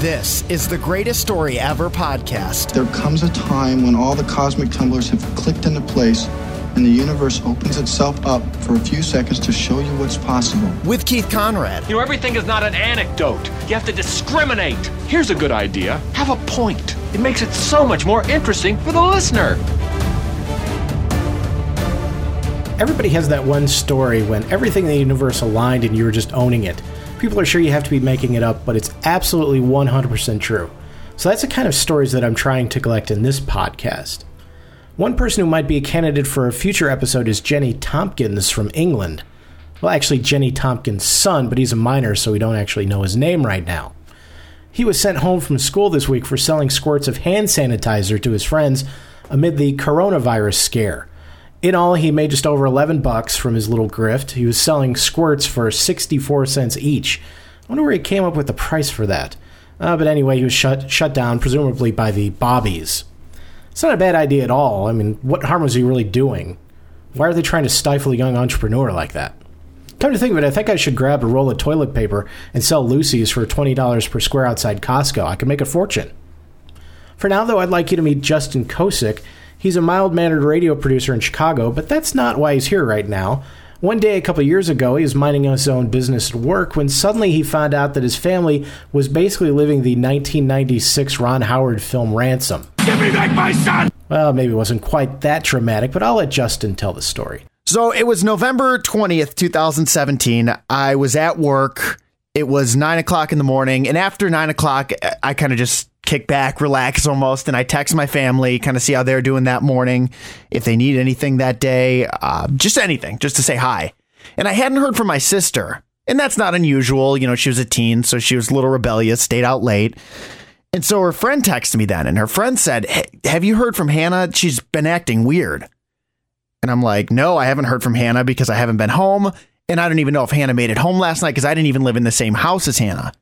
This is the Greatest Story Ever podcast. There comes a time when all the cosmic tumblers have clicked into place and the universe opens itself up for a few seconds to show you what's possible. With Keith Conrad. You know, everything is not an anecdote. You have to discriminate. Here's a good idea have a point. It makes it so much more interesting for the listener. Everybody has that one story when everything in the universe aligned and you were just owning it. People are sure you have to be making it up, but it's absolutely 100% true. So that's the kind of stories that I'm trying to collect in this podcast. One person who might be a candidate for a future episode is Jenny Tompkins from England. Well, actually, Jenny Tompkins' son, but he's a minor, so we don't actually know his name right now. He was sent home from school this week for selling squirts of hand sanitizer to his friends amid the coronavirus scare. In all, he made just over 11 bucks from his little grift. He was selling squirts for 64 cents each. I wonder where he came up with the price for that. Uh, but anyway, he was shut shut down, presumably by the Bobbies. It's not a bad idea at all. I mean, what harm was he really doing? Why are they trying to stifle a young entrepreneur like that? Come to think of it, I think I should grab a roll of toilet paper and sell Lucy's for $20 per square outside Costco. I could make a fortune. For now, though, I'd like you to meet Justin Kosek. He's a mild mannered radio producer in Chicago, but that's not why he's here right now. One day, a couple years ago, he was minding his own business at work when suddenly he found out that his family was basically living the 1996 Ron Howard film Ransom. Give me back my son! Well, maybe it wasn't quite that dramatic, but I'll let Justin tell the story. So it was November 20th, 2017. I was at work. It was nine o'clock in the morning. And after nine o'clock, I kind of just kick back, relax almost, and I text my family, kind of see how they're doing that morning, if they need anything that day, uh, just anything, just to say hi. And I hadn't heard from my sister, and that's not unusual. You know, she was a teen, so she was a little rebellious, stayed out late. And so her friend texted me then, and her friend said, hey, Have you heard from Hannah? She's been acting weird. And I'm like, No, I haven't heard from Hannah because I haven't been home. And I don't even know if Hannah made it home last night because I didn't even live in the same house as Hannah.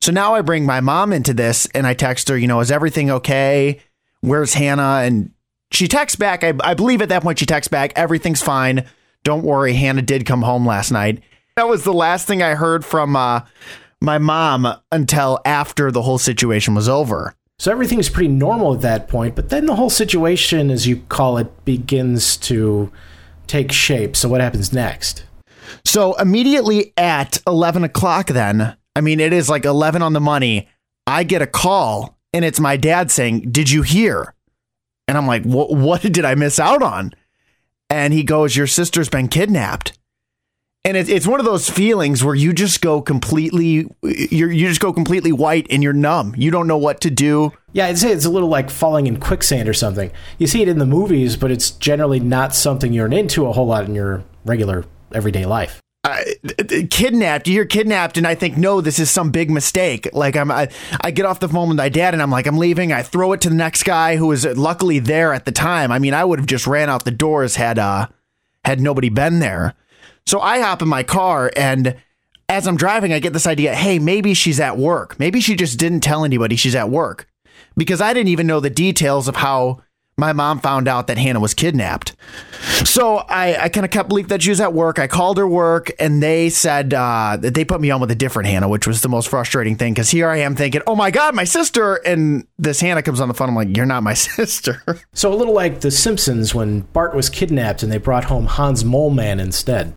So now I bring my mom into this and I text her, you know, is everything okay? Where's Hannah? And she texts back. I, I believe at that point she texts back, everything's fine. Don't worry. Hannah did come home last night. That was the last thing I heard from uh, my mom until after the whole situation was over. So everything's pretty normal at that point, but then the whole situation, as you call it, begins to take shape. So what happens next? So immediately at 11 o'clock, then, I mean, it is like 11 on the money. I get a call and it's my dad saying, Did you hear? And I'm like, What, did I miss out on? And he goes, Your sister's been kidnapped. And it, it's one of those feelings where you just go completely, you you just go completely white and you're numb. You don't know what to do. Yeah, I'd say it's a little like falling in quicksand or something. You see it in the movies, but it's generally not something you're into a whole lot in your regular everyday life. Kidnapped. You hear kidnapped, and I think, no, this is some big mistake. Like I'm, I, I get off the phone with my dad, and I'm like, I'm leaving. I throw it to the next guy who was luckily there at the time. I mean, I would have just ran out the doors had, uh, had nobody been there. So I hop in my car, and as I'm driving, I get this idea. Hey, maybe she's at work. Maybe she just didn't tell anybody she's at work because I didn't even know the details of how my mom found out that Hannah was kidnapped. So I, I kind of kept belief that she was at work. I called her work and they said uh, that they put me on with a different Hannah, which was the most frustrating thing because here I am thinking, oh my God, my sister. And this Hannah comes on the phone. I'm like, you're not my sister. So a little like The Simpsons when Bart was kidnapped and they brought home Hans Moleman instead.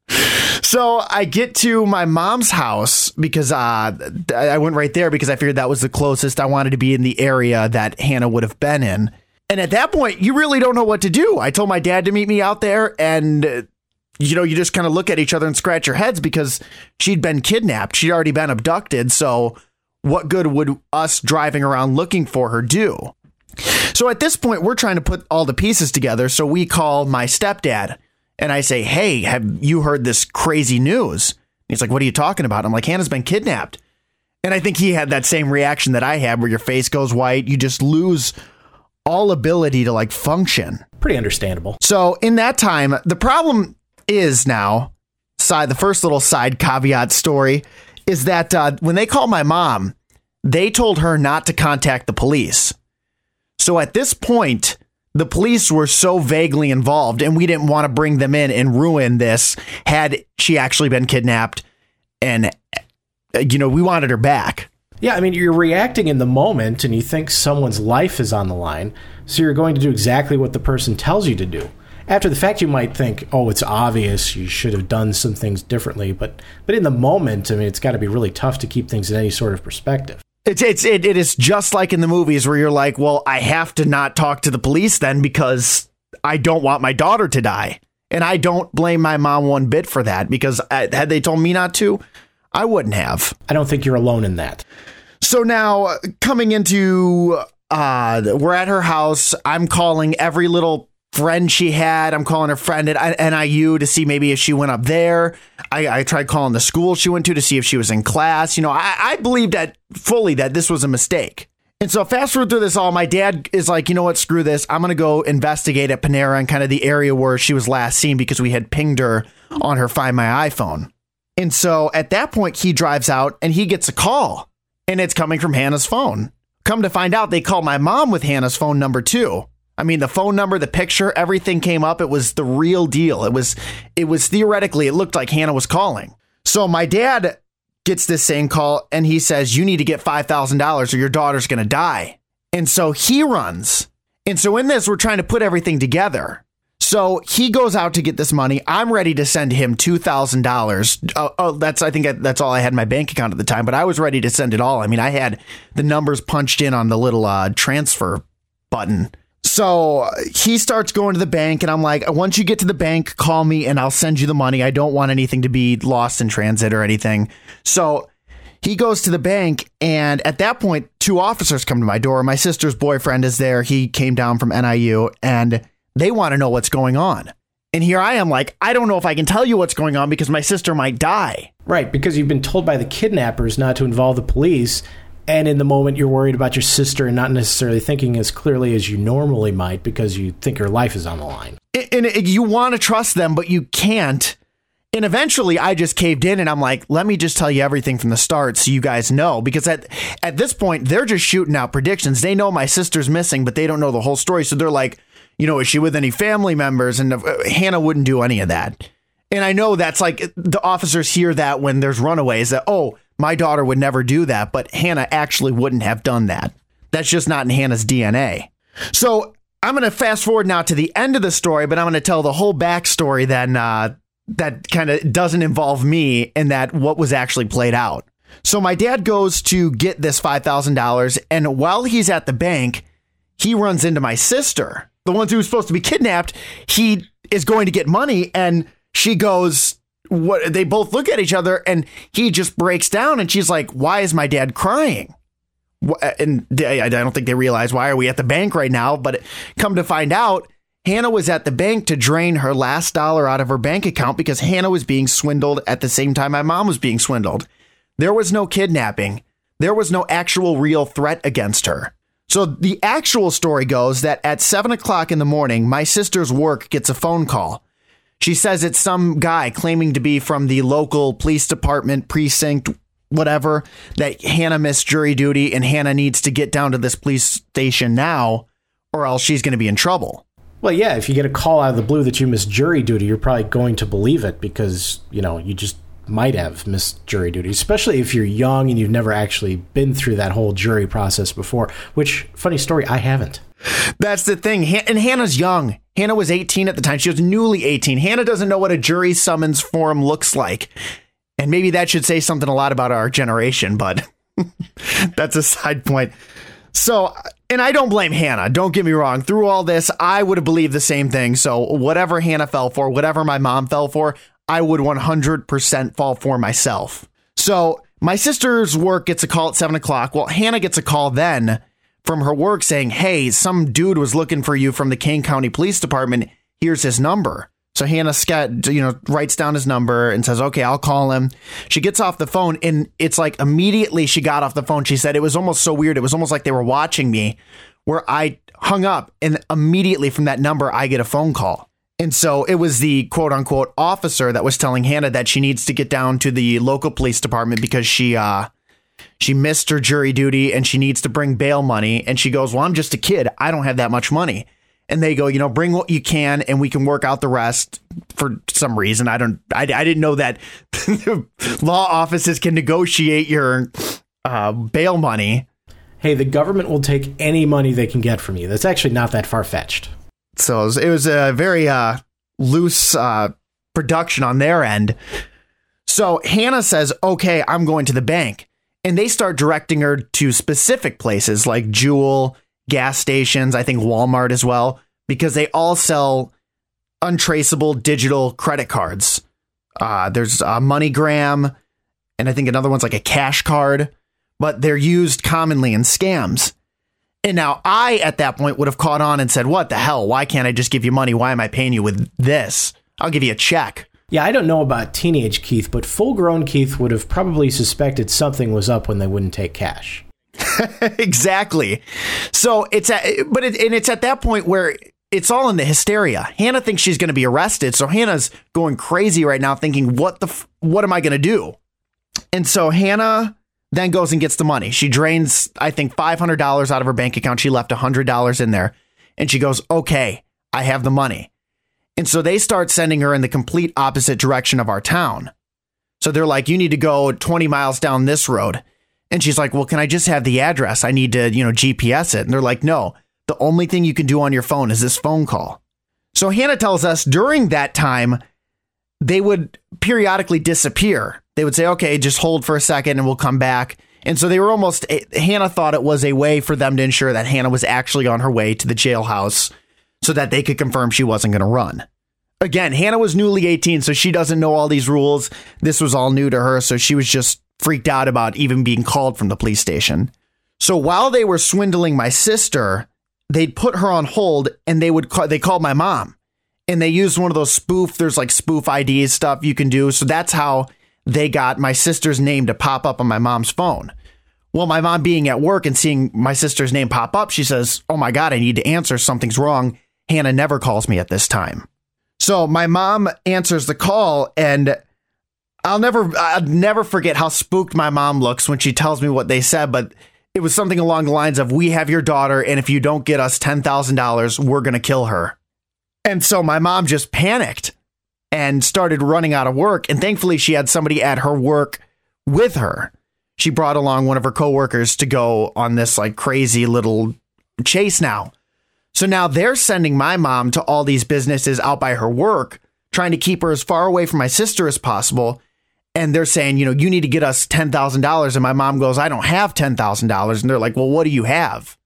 So I get to my mom's house because uh, I went right there because I figured that was the closest I wanted to be in the area that Hannah would have been in. And at that point, you really don't know what to do. I told my dad to meet me out there, and uh, you know, you just kind of look at each other and scratch your heads because she'd been kidnapped. She'd already been abducted. So, what good would us driving around looking for her do? So, at this point, we're trying to put all the pieces together. So, we call my stepdad and I say, Hey, have you heard this crazy news? He's like, What are you talking about? I'm like, Hannah's been kidnapped. And I think he had that same reaction that I had where your face goes white. You just lose all ability to like function. Pretty understandable. So in that time, the problem is now side the first little side caveat story is that uh, when they called my mom, they told her not to contact the police. So at this point, the police were so vaguely involved, and we didn't want to bring them in and ruin this. Had she actually been kidnapped, and uh, you know, we wanted her back. Yeah, I mean, you're reacting in the moment and you think someone's life is on the line, so you're going to do exactly what the person tells you to do. After the fact, you might think, oh, it's obvious, you should have done some things differently. But, but in the moment, I mean, it's got to be really tough to keep things in any sort of perspective. It's it's it, it is just like in the movies where you're like, well, I have to not talk to the police then because I don't want my daughter to die, and I don't blame my mom one bit for that because I, uh, had they told me not to, I wouldn't have. I don't think you're alone in that. So now coming into uh we're at her house. I'm calling every little friend she had. I'm calling her friend at NIU to see maybe if she went up there. I, I, tried calling the school she went to to see if she was in class. You know, I, I believed that fully that this was a mistake. And so fast forward through this all, my dad is like, you know what, screw this. I'm gonna go investigate at Panera and kind of the area where she was last seen because we had pinged her on her Find My iPhone. And so at that point, he drives out and he gets a call, and it's coming from Hannah's phone. Come to find out, they called my mom with Hannah's phone number two. I mean, the phone number, the picture, everything came up. It was the real deal. It was, it was theoretically, it looked like Hannah was calling. So my dad gets this same call and he says, You need to get $5,000 or your daughter's going to die. And so he runs. And so in this, we're trying to put everything together. So he goes out to get this money. I'm ready to send him two thousand uh, dollars. Oh, that's I think that's all I had in my bank account at the time. But I was ready to send it all. I mean, I had the numbers punched in on the little uh, transfer button, so he starts going to the bank, and I'm like, once you get to the bank, call me and I'll send you the money. I don't want anything to be lost in transit or anything. So he goes to the bank, and at that point, two officers come to my door. My sister's boyfriend is there. He came down from NIU, and they want to know what's going on. And here I am, like, I don't know if I can tell you what's going on because my sister might die. Right, because you've been told by the kidnappers not to involve the police and in the moment you're worried about your sister and not necessarily thinking as clearly as you normally might because you think your life is on the line. And you want to trust them, but you can't. And eventually I just caved in and I'm like, let me just tell you everything from the start so you guys know. Because at at this point, they're just shooting out predictions. They know my sister's missing, but they don't know the whole story. So they're like, you know, is she with any family members? And uh, Hannah wouldn't do any of that. And I know that's like the officers hear that when there's runaways that, oh, my daughter would never do that, but Hannah actually wouldn't have done that. That's just not in Hannah's DNA. So I'm going to fast forward now to the end of the story, but I'm going to tell the whole backstory then uh, that kind of doesn't involve me and that what was actually played out. So my dad goes to get this $5,000, and while he's at the bank, he runs into my sister, the ones who was supposed to be kidnapped. He is going to get money, and she goes, what they both look at each other and he just breaks down and she's like, "Why is my dad crying?" And I don't think they realize why are we at the bank right now, but come to find out, Hannah was at the bank to drain her last dollar out of her bank account because Hannah was being swindled at the same time my mom was being swindled. There was no kidnapping. There was no actual real threat against her. So the actual story goes that at seven o'clock in the morning, my sister's work gets a phone call. She says it's some guy claiming to be from the local police department precinct, whatever, that Hannah missed jury duty and Hannah needs to get down to this police station now or else she's going to be in trouble. Well, yeah, if you get a call out of the blue that you missed jury duty, you're probably going to believe it because, you know, you just might have missed jury duty, especially if you're young and you've never actually been through that whole jury process before, which, funny story, I haven't. That's the thing. And Hannah's young. Hannah was 18 at the time. She was newly 18. Hannah doesn't know what a jury summons form looks like. And maybe that should say something a lot about our generation, but that's a side point. So, and I don't blame Hannah. Don't get me wrong. Through all this, I would have believed the same thing. So, whatever Hannah fell for, whatever my mom fell for, I would 100% fall for myself. So, my sister's work gets a call at seven o'clock. Well, Hannah gets a call then from her work saying, Hey, some dude was looking for you from the Kane County Police Department. Here's his number. So Hannah Scott, you know, writes down his number and says, "Okay, I'll call him." She gets off the phone, and it's like immediately she got off the phone. She said it was almost so weird. It was almost like they were watching me, where I hung up, and immediately from that number, I get a phone call. And so it was the quote unquote officer that was telling Hannah that she needs to get down to the local police department because she uh, she missed her jury duty and she needs to bring bail money. And she goes, Well, I'm just a kid. I don't have that much money. And they go, You know, bring what you can and we can work out the rest for some reason. I don't, I, I didn't know that law offices can negotiate your uh, bail money. Hey, the government will take any money they can get from you. That's actually not that far fetched. So it was, it was a very uh, loose uh, production on their end. So Hannah says, okay, I'm going to the bank. And they start directing her to specific places like Jewel, gas stations, I think Walmart as well, because they all sell untraceable digital credit cards. Uh, there's a MoneyGram, and I think another one's like a cash card, but they're used commonly in scams. And now I, at that point, would have caught on and said, What the hell? Why can't I just give you money? Why am I paying you with this? I'll give you a check. Yeah, I don't know about teenage Keith, but full grown Keith would have probably suspected something was up when they wouldn't take cash. exactly. So it's at, but it, and it's at that point where it's all in the hysteria. Hannah thinks she's going to be arrested, so Hannah's going crazy right now, thinking, "What the? F- what am I going to do?" And so Hannah then goes and gets the money. She drains, I think, five hundred dollars out of her bank account. She left hundred dollars in there, and she goes, "Okay, I have the money." And so they start sending her in the complete opposite direction of our town. So they're like, "You need to go twenty miles down this road." And she's like, "Well, can I just have the address? I need to, you know, GPS it." And they're like, "No." The only thing you can do on your phone is this phone call. So Hannah tells us during that time, they would periodically disappear. They would say, okay, just hold for a second and we'll come back. And so they were almost, eh, Hannah thought it was a way for them to ensure that Hannah was actually on her way to the jailhouse so that they could confirm she wasn't going to run. Again, Hannah was newly 18, so she doesn't know all these rules. This was all new to her, so she was just freaked out about even being called from the police station. So while they were swindling my sister, they'd put her on hold and they would call, they called my mom and they used one of those spoof there's like spoof IDs stuff you can do so that's how they got my sister's name to pop up on my mom's phone. Well my mom being at work and seeing my sister's name pop up she says oh my god I need to answer. Something's wrong. Hannah never calls me at this time. So my mom answers the call and I'll never I'll never forget how spooked my mom looks when she tells me what they said but it was something along the lines of we have your daughter and if you don't get us $10,000 we're going to kill her. And so my mom just panicked and started running out of work and thankfully she had somebody at her work with her. She brought along one of her coworkers to go on this like crazy little chase now. So now they're sending my mom to all these businesses out by her work trying to keep her as far away from my sister as possible and they're saying, you know, you need to get us $10,000. And my mom goes, I don't have $10,000. And they're like, well, what do you have?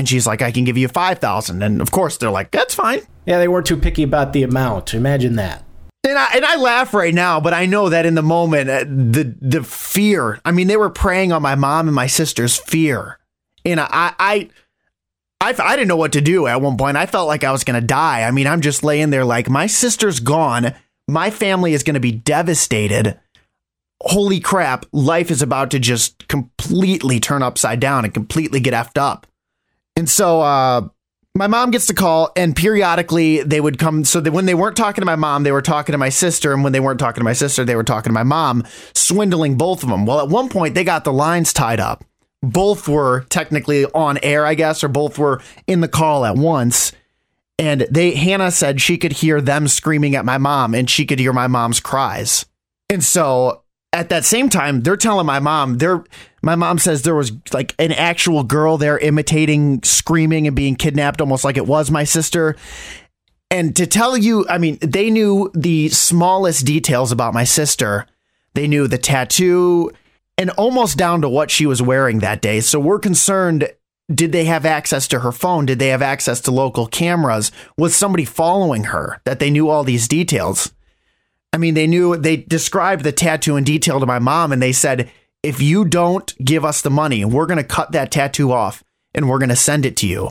And she's like, I can give you 5000 And of course, they're like, that's fine. Yeah, they weren't too picky about the amount. Imagine that. And I, and I laugh right now, but I know that in the moment, uh, the the fear. I mean, they were preying on my mom and my sister's fear, and I I I, I didn't know what to do at one point. I felt like I was gonna die. I mean, I'm just laying there like my sister's gone my family is going to be devastated. Holy crap, life is about to just completely turn upside down and completely get effed up. And so, uh, my mom gets the call, and periodically they would come. So that when they weren't talking to my mom, they were talking to my sister, and when they weren't talking to my sister, they were talking to my mom, swindling both of them. Well, at one point, they got the lines tied up. Both were technically on air, I guess, or both were in the call at once and they Hannah said she could hear them screaming at my mom and she could hear my mom's cries. And so at that same time, they're telling my mom, they're my mom says there was like an actual girl there imitating screaming and being kidnapped almost like it was my sister. And to tell you, I mean, they knew the smallest details about my sister. They knew the tattoo and almost down to what she was wearing that day. So we're concerned did they have access to her phone? Did they have access to local cameras? Was somebody following her that they knew all these details? I mean, they knew they described the tattoo in detail to my mom and they said, if you don't give us the money, we're going to cut that tattoo off and we're going to send it to you.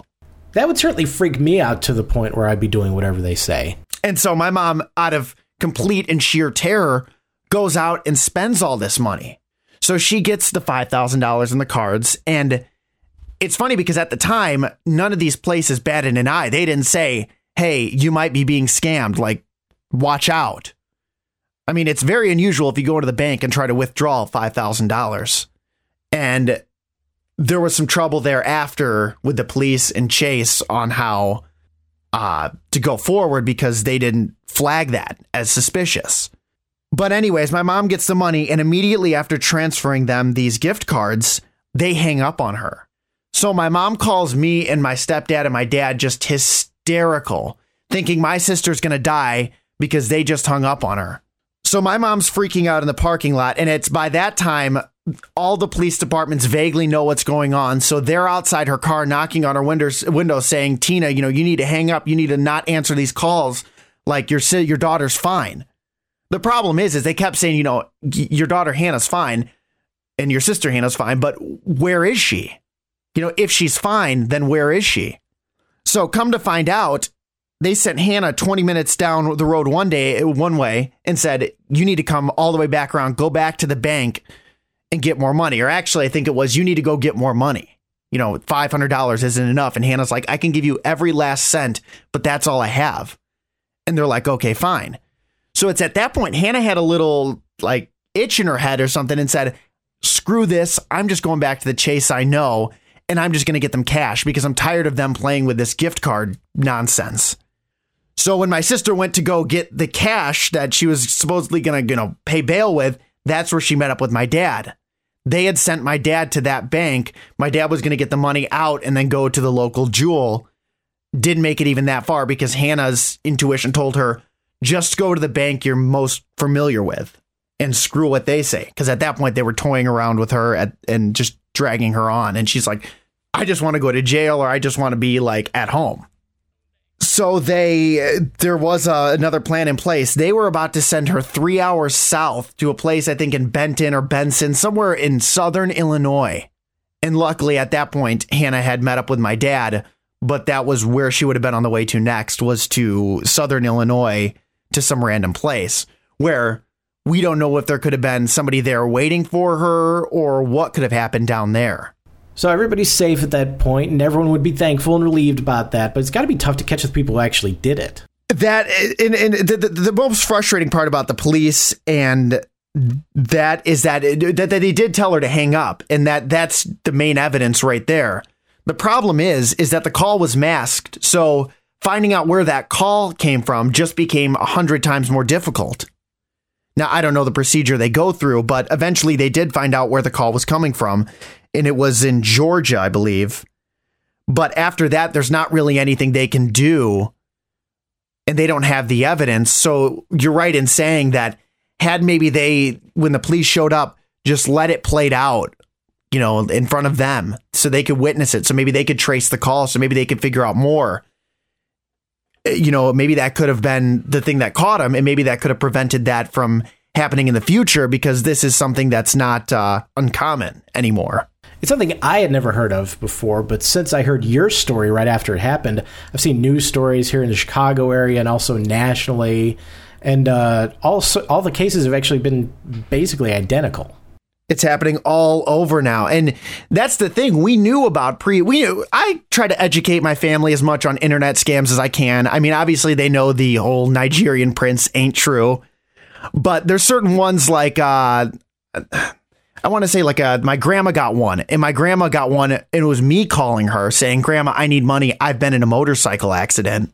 That would certainly freak me out to the point where I'd be doing whatever they say. And so my mom, out of complete and sheer terror, goes out and spends all this money. So she gets the $5,000 in the cards and it's funny because at the time, none of these places batted an eye. They didn't say, hey, you might be being scammed. Like, watch out. I mean, it's very unusual if you go to the bank and try to withdraw $5,000. And there was some trouble there after with the police and Chase on how uh, to go forward because they didn't flag that as suspicious. But, anyways, my mom gets the money, and immediately after transferring them these gift cards, they hang up on her. So, my mom calls me and my stepdad and my dad just hysterical, thinking my sister's to die because they just hung up on her. So, my mom's freaking out in the parking lot, and it's by that time all the police departments vaguely know what's going on. So they're outside her car knocking on her windows, window saying, Tina, you know, you need to hang up. You need to not answer these calls. Like your, your daughter's fine. The problem is, is they kept saying, you know, your daughter Hannah's fine and your sister Hannah's fine, but where is she? You know, if she's fine, then where is she? So come to find out, they sent Hannah 20 minutes down the road one day, one way, and said, you need to come all the way back around, go back to the bank and get more money. Or actually, I think it was, you need to go get more money. You know, $500 isn't enough. And Hannah's like, I can give you every last cent, but that's all I have. And they're like, okay, fine. So it's at that point, Hannah had a little like itch in her head or something and said, screw this. I'm just going back to the Chase I know and I'm just going to get them cash because I'm tired of them playing with this gift card nonsense. So when my sister went to go get the cash that she was supposedly going to, you know, pay bail with, that's where she met up with my dad. They had sent my dad to that bank. My dad was going to get the money out and then go to the local Jewel. Didn't make it even that far because Hannah's intuition told her, just go to the bank you're most familiar with and screw what they say. Because at that point, they were toying around with her at, and just dragging her on. And she's like, I just want to go to jail or I just want to be like at home. So they, there was a, another plan in place. They were about to send her three hours south to a place, I think in Benton or Benson, somewhere in southern Illinois. And luckily at that point, Hannah had met up with my dad, but that was where she would have been on the way to next was to southern Illinois to some random place where we don't know if there could have been somebody there waiting for her or what could have happened down there. So everybody's safe at that point, and everyone would be thankful and relieved about that. But it's got to be tough to catch the people who actually did it. That and, and the, the, the most frustrating part about the police and that is that, that that they did tell her to hang up, and that that's the main evidence right there. The problem is is that the call was masked, so finding out where that call came from just became a hundred times more difficult. Now, I don't know the procedure they go through, but eventually they did find out where the call was coming from, and it was in Georgia, I believe. But after that, there's not really anything they can do, and they don't have the evidence. So you're right in saying that had maybe they, when the police showed up, just let it played out, you know, in front of them so they could witness it. So maybe they could trace the call. So maybe they could figure out more you know, maybe that could have been the thing that caught him, and maybe that could have prevented that from happening in the future because this is something that's not uh, uncommon anymore. It's something I had never heard of before, but since I heard your story right after it happened, I've seen news stories here in the Chicago area and also nationally, and uh, all the cases have actually been basically identical. It's happening all over now. And that's the thing we knew about pre we knew, I try to educate my family as much on internet scams as I can. I mean, obviously they know the whole Nigerian prince ain't true. But there's certain ones like uh I want to say like uh, my grandma got one, and my grandma got one, and it was me calling her saying, "Grandma, I need money. I've been in a motorcycle accident."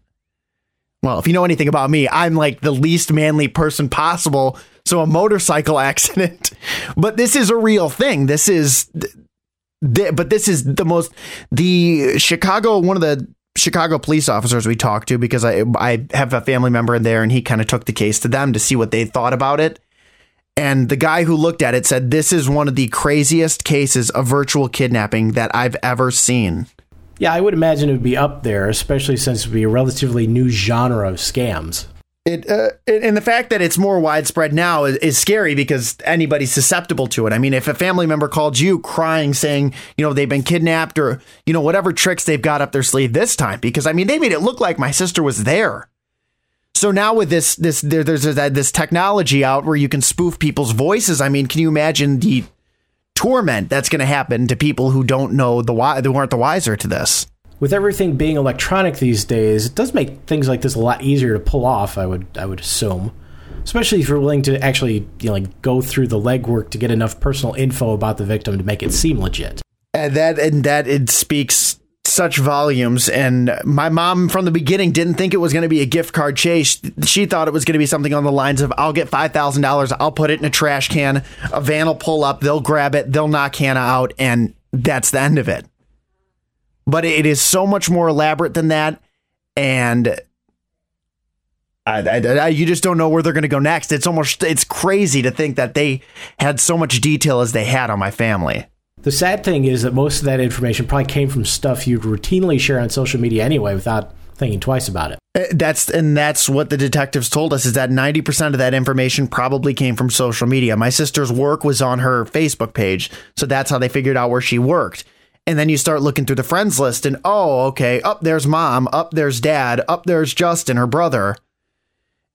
Well, if you know anything about me, I'm like the least manly person possible so a motorcycle accident. But this is a real thing. This is, but this is the most, the Chicago, one of the Chicago police officers we talked to, because I, I have a family member in there and he kind of took the case to them to see what they thought about it. And the guy who looked at it said, This is one of the craziest cases of virtual kidnapping that I've ever seen. Yeah, I would imagine it would be up there, especially since it would be a relatively new genre of scams it uh, and the fact that it's more widespread now is, is, scary because anybody's susceptible to it. I mean, if a family member called you crying, saying you know they've been kidnapped or you know whatever tricks they've got up their sleeve this time, because I mean they made it look like my sister was there. So now with this this there, there's this technology out where you can spoof people's voices. I mean, can you imagine the torment that's going to happen to people who don't know the why they weren't the wiser to this? with everything being electronic these days, it does make things like this a lot easier to pull off. I would I would assume, especially if you're willing to actually you know like go through the legwork to get enough personal info about the victim to make it seem legit. And that and that it speaks such volumes. And my mom, from the beginning, didn't think it was going to be a gift card chase. She thought it was going to be something on the lines of I'll get $5,000, I'll put it in a trash can, a van will pull up, they'll grab it, they'll knock Hannah out, and that's the end of it. But it is so much more elaborate than that. And I, I, I, you just don't know where they're going to go next. It's almost it's crazy to think that they had so much detail as they had on my family. The sad thing is that most of that information probably came from stuff you'd routinely share on social media anyway without thinking twice about it. Uh, That's and that's what the detectives told us is that 90% of that information probably came from social media. My sister's work was on her Facebook page, so that's how they figured out where she worked. And then you start looking through the friends list and oh, okay, up there's mom, up there's dad, up there's Justin, her brother.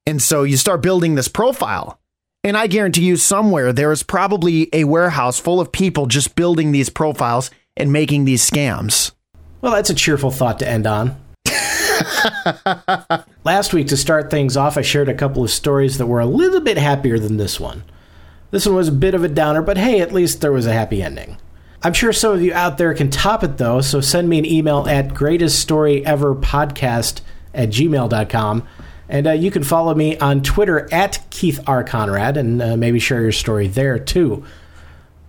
And so you start building this profile. And I guarantee you, somewhere there is probably a warehouse full of people just building these profiles and making these scams. Well, that's a cheerful thought to end on. Last week, to start things off, I shared a couple of stories that were a little bit happier than this one. This one was a bit of a downer, but hey, at least there was a happy ending. I'm sure some of you out there can top it though, so send me an email at greateststoryeverpodcast at gmail.com. And uh, you can follow me on Twitter at Keith R. Conrad and uh, maybe share your story there too.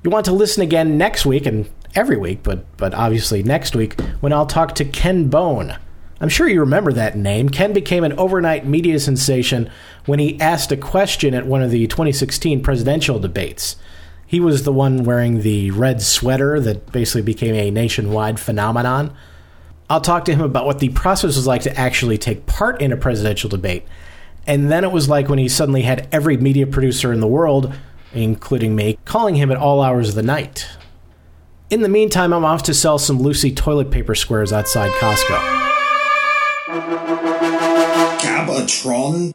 You want to listen again next week and every week, but but obviously next week when I'll talk to Ken Bone. I'm sure you remember that name. Ken became an overnight media sensation when he asked a question at one of the 2016 presidential debates. He was the one wearing the red sweater that basically became a nationwide phenomenon. I'll talk to him about what the process was like to actually take part in a presidential debate. And then it was like when he suddenly had every media producer in the world, including me, calling him at all hours of the night. In the meantime, I'm off to sell some Lucy toilet paper squares outside Costco. Gabatron?